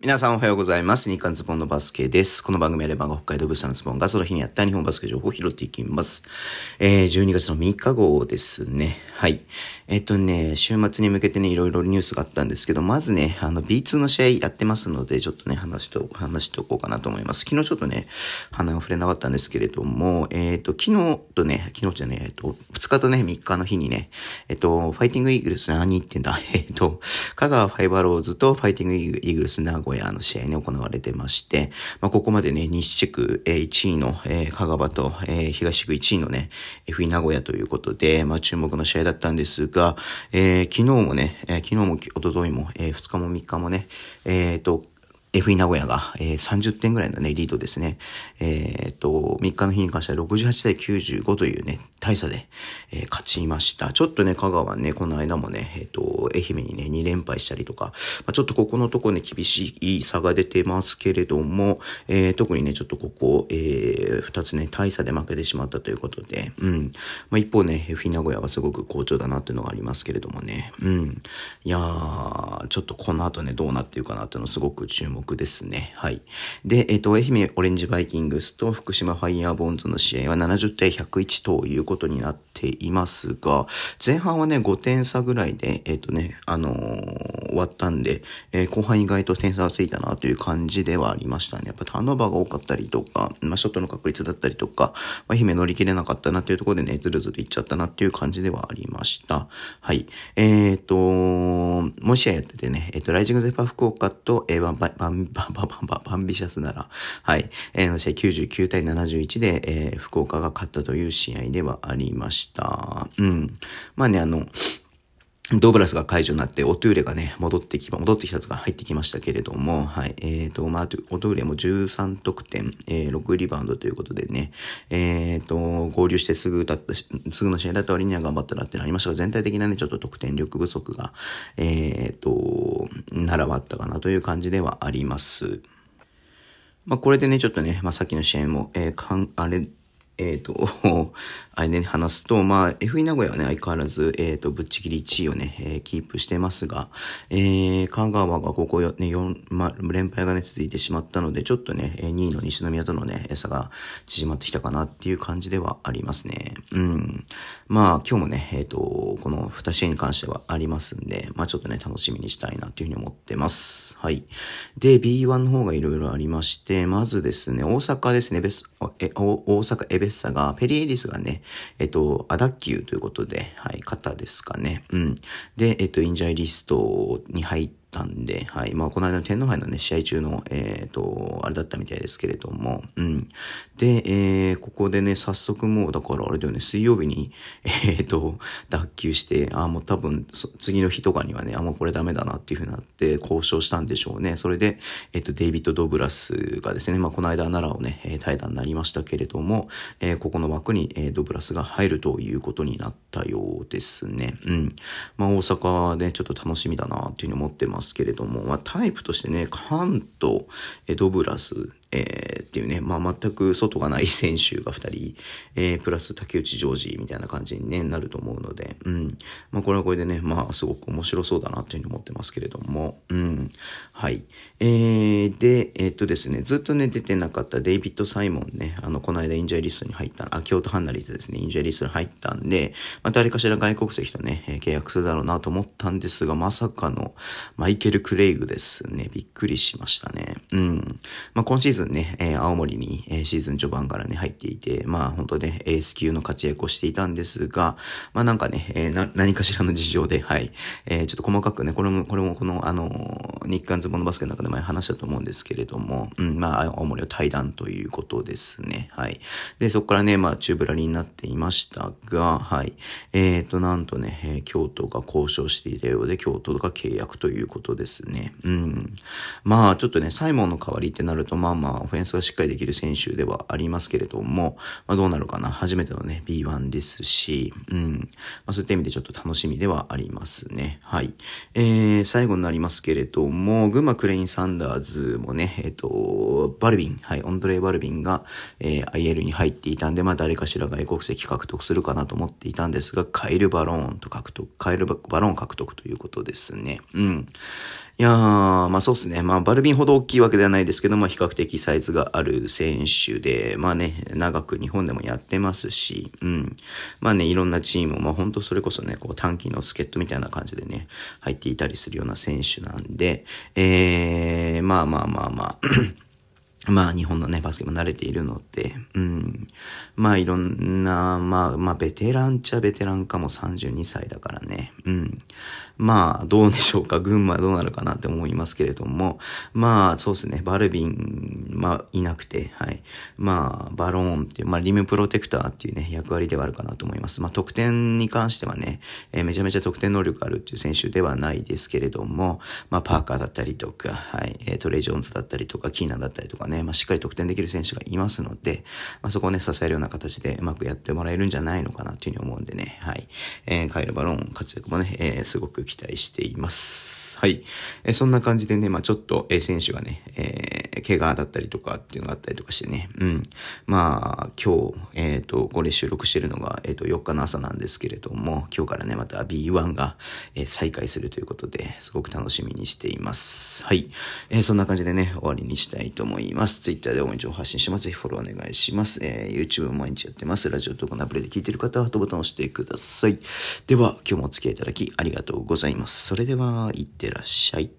皆さんおはようございます。日刊ズボンのバスケです。この番組はレバンが北海道物産のズボンがその日にあった日本バスケ情報を拾っていきます。えー、12月の3日号ですね。はい。えっ、とね、週末に向けてね、いろいろニュースがあったんですけど、まずね、あの B2 の試合やってますので、ちょっとね、話してお、話しておこうかなと思います。昨日ちょっとね、鼻を触れなかったんですけれども、えっ、と、昨日とね、昨日じゃね、えっ、と、2日とね、3日の日にね、えっ、と、ファイティングイーグルス、何言ってんだ、えっ、と、香川ファイバローズとファイティングイーグルス名古屋の試合に行われてまして、まあ、ここまでね、西地区1位の香川と東地区1位のね、FE 名古屋ということで、まあ、注目の試合だったんですが、えー、昨日もね、昨日も一昨日も、えー、2日も3日もね、えっ、ー、と、FE 名古屋が、えー、30点ぐらいのね、リードですね。えー、っと、3日の日に関しては68対95というね、大差で、えー、勝ちました。ちょっとね、香川ね、この間もね、えっと、愛媛にね、2連敗したりとか、まあ、ちょっとここのとこね、厳しい差が出てますけれども、えー、特にね、ちょっとここ、えー、2つね、大差で負けてしまったということで、うん。まあ、一方ね、FE 名古屋はすごく好調だなっていうのがありますけれどもね、うん。いやー、ちょっとこの後ね、どうなっていうかなっていうのすごく注目目ですね。はい。で、えっ、ー、と、愛媛オレンジバイキングスと福島ファイヤーボーンズの試合は70対101ということになっていますが、前半はね、5点差ぐらいで、えっ、ー、とね、あのー、終わったんで、え後半意外と点差がついたなという感じではありましたね。やっぱターンオーバーが多かったりとか、まあ、ショットの確率だったりとか、まあ、愛媛乗り切れなかったなというところでね、ずるずるいっちゃったなっていう感じではありました。はい。えっ、と、もう試合やっててね、えっ、と、ライジングゼパ福岡と、えー、バンババンバンバンバンバンビシャスなら、はい、えー、の試合99対71で、えー、福岡が勝ったという試合ではありました。うん。まあね、あの、ドブラスが解除になって、オトゥーレがね、戻ってき、戻ってきたやつが入ってきましたけれども、はい。えっ、ー、と、まあ、オトゥーレも13得点、えー、6リバウンドということでね、えっ、ー、と、合流してすぐだった、すぐの試合だった割には頑張ったなってなりましたが、全体的なね、ちょっと得点力不足が、えっ、と、ならはあったかなという感じではあります。まあ、これでね、ちょっとね、まあ、さっきの試合も、えー、かん、あれ、えっ、ー、と、あれ、ね、話すと、まあ、FE 名古屋はね、相変わらず、えっ、ー、と、ぶっちぎり1位をね、えー、キープしてますが、えー、香川がここよね、4、まあ、連敗がね、続いてしまったので、ちょっとね、2位の西宮とのね、差が縮まってきたかなっていう感じではありますね。うん。まあ、今日もね、えっ、ー、と、この2試合に関してはありますんで、まあ、ちょっとね、楽しみにしたいなっていうふうに思ってます。はい。で、B1 の方がいろいろありまして、まずですね、大阪ですね、ベス、え、大阪エヴェッサが、ペリー・エリスがね、えっと、あ、脱臼ということで、はい、肩ですかね。うん。で、えっと、 injury list に入って、たんで、はい。まあ、この間の天皇杯のね、試合中の、えっ、ー、と、あれだったみたいですけれども、うん。で、えー、ここでね、早速もう、だからあれだよね、水曜日に、えっ、ー、と、脱臼して、あ、もう多分、次の日とかにはね、あ、もうこれダメだなっていうふうになって、交渉したんでしょうね。それで、えっ、と、デイビッド・ドブラスがですね、まあ、この間奈良をね、え対談になりましたけれども、えここの枠に、えドブラスが入るということになったようですね。うん。まあ、大阪でちょっと楽しみだなっていうふうに思ってますけれども、まあ、タイプとしてね、関東、ドブラス、えー、っていうね、まあ、全く外がない選手が2人、えー、プラス竹内ジョージみたいな感じに、ね、なると思うので、うん。まあ、これはこれでね、まあ、すごく面白そうだなというふうに思ってますけれども、うん。はい。えー、で、えー、っとですね、ずっとね、出てなかったデイビッド・サイモンね、あの、この間インジャーリストに入った、あ、京都ハンナリーズですね、インジャーリストに入ったんで、まあ、誰かしら外国籍とね、契約するだろうなと思ったんですが、まさかのマイケル・クレイグですね。びっくりしましたね。うん。まあ、今シーズンね、えー、青森に、えー、シーズン序盤からね、入っていて、まあ、本当ね、エース級の活躍をしていたんですが、まあ、なんかね、えー、何かしらの事情で、はい、えー、ちょっと細かくね、これも、これもこの、あの、日韓ズボンのバスケの中で前話したと思うんですけれども、うん、まあ、青森を対談ということですね。はい。で、そこからね、まあ、中ぶらりになっていましたが、はい。えっ、ー、と、なんとね、えー、京都が交渉していたようで、京都が契約ということですね。うん。まあ、ちょっとね、サイモンの代わりってなると、まあまあ、オフェンスがしっかりできる選手ではありますけれども、まあ、どうなるかな。初めてのね、B1 ですし、うん。まあ、そういった意味でちょっと楽しみではありますね。はい。えー、最後になりますけれども、群馬クレイン・サンダーズもね、えっ、ー、と、バルビン、はい、オンドレイ・バルビンが、えー、IL に入っていたんで、まあ、誰かしら外国籍獲得するかなと思っていたんですが、カイル・バローンと獲得、カイル・バローン獲得ということですね。うん。いやー、まあそうっすね。まあバルビンほど大きいわけではないですけど、まあ比較的サイズがある選手で、まあね、長く日本でもやってますし、うん。まあね、いろんなチーム、まあ本当それこそね、こう短期の助っ人みたいな感じでね、入っていたりするような選手なんで、えー、まあまあまあまあまあ日本のね、バスケも慣れているので、うん。まあいろんな、まあまあベテランっちゃベテランかも32歳だからね。うん。まあどうでしょうか。群馬どうなるかなって思いますけれども。まあそうですね。バルビン、まあいなくて、はい。まあバローンっていう、まあリムプロテクターっていうね、役割ではあるかなと思います。まあ得点に関してはね、えー、めちゃめちゃ得点能力あるっていう選手ではないですけれども、まあパーカーだったりとか、はい。え、トレイ・ジョーンズだったりとか、キーナだったりとかね、まあ、しっかり得点できる選手がいますので、まあ、そこをね、支えるような形でうまくやってもらえるんじゃないのかなっていうふうに思うんでね、はい。えー、カイル・バロン活躍もね、えー、すごく期待しています。はい。えー、そんな感じでね、まあ、ちょっと、えー、選手がね、えー、怪我だったりとかっていうのがあったりとかしてね、うん。まあ、今日、えっ、ー、と、これ収録してるのが、えっ、ー、と、4日の朝なんですけれども、今日からね、また B1 が、えー、再開するということで、すごく楽しみにしています。はい。えー、そんな感じでね、終わりにしたいと思います。Twitter で応援情報発信します。ぜひフォローお願いします。えー、YouTube 毎日やってます。ラジオとかのアプリで聞いてる方はハートボタンを押してください。では、今日もお付き合いいただきありがとうございます。それでは、いってらっしゃい。